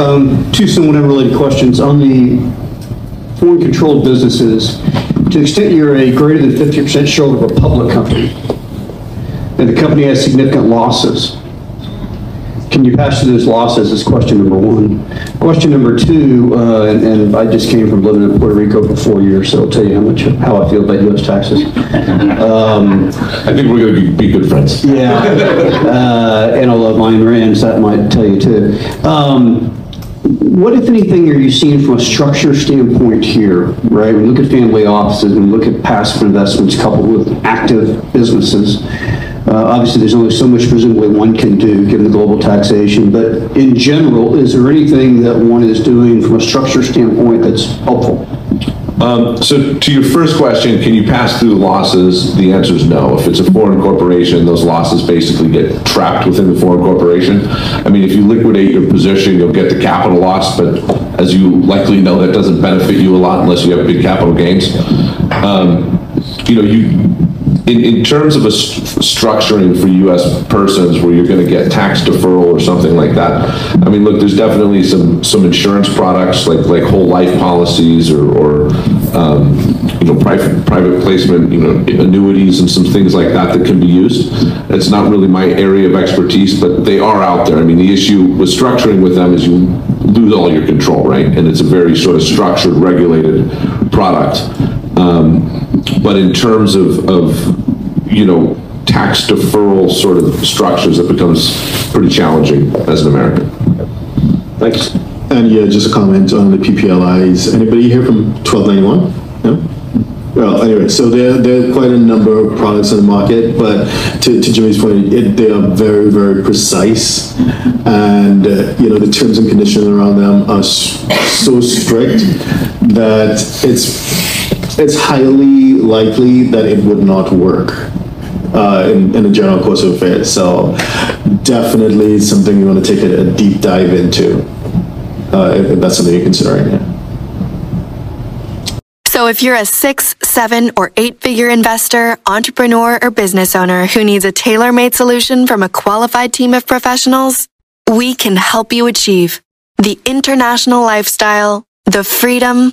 Um, Two somewhat unrelated questions. On the foreign controlled businesses, to the extent you're a greater than 50% shareholder of a public company, and the company has significant losses, can you pass through those losses is question number one. Question number two, uh, and and I just came from living in Puerto Rico for four years, so I'll tell you how much, how I feel about US taxes. Um, I think we're going to be good friends. yeah, uh, and I love Ayn Rand's, that might tell you too. Um, What, if anything, are you seeing from a structure standpoint here, right? We look at family offices, and we look at passive investments coupled with active businesses. Uh, Obviously, there's only so much presumably one can do, given the global taxation, but in general, is there anything that one is doing from a structure standpoint that's helpful? Um, So to your first question, can you pass through the losses? The answer is no. If it's a foreign corporation, those losses basically get trapped within the foreign corporation. I mean, if you liquidate your position, you'll get the capital loss, but as you likely know, that doesn't benefit you a lot unless you have big capital gains. Um, You know, you, in, in terms of a st- structuring for US persons where you're gonna get tax deferral or something like that, I mean, look, there's definitely some, some insurance products like, like whole life policies or, or, um, you know, private, private placement, you know, annuities and some things like that that can be used. It's not really my area of expertise, but they are out there. I mean, the issue with structuring with them is you lose all your control, right? And it's a very sort of structured, regulated product. Um, But in terms of, of, you know, tax deferral sort of structures, it becomes pretty challenging as an American. Thanks. And yeah, just a comment on the PPLIs. Anybody here from 1291? No? Well, anyway, so there, there are quite a number of products in the market, but to, to Jimmy's point, it, they are very, very precise. And, uh, you know, the terms and conditions around them are so strict that it's, it's highly likely that it would not work uh, in, in the general course of affairs. So definitely something you want to take a, a deep dive into, uh, if, if that's something you're considering. Yeah. So if you're a six, seven, or eight figure investor, entrepreneur, or business owner who needs a tailor made solution from a qualified team of professionals, we can help you achieve the international lifestyle, the freedom,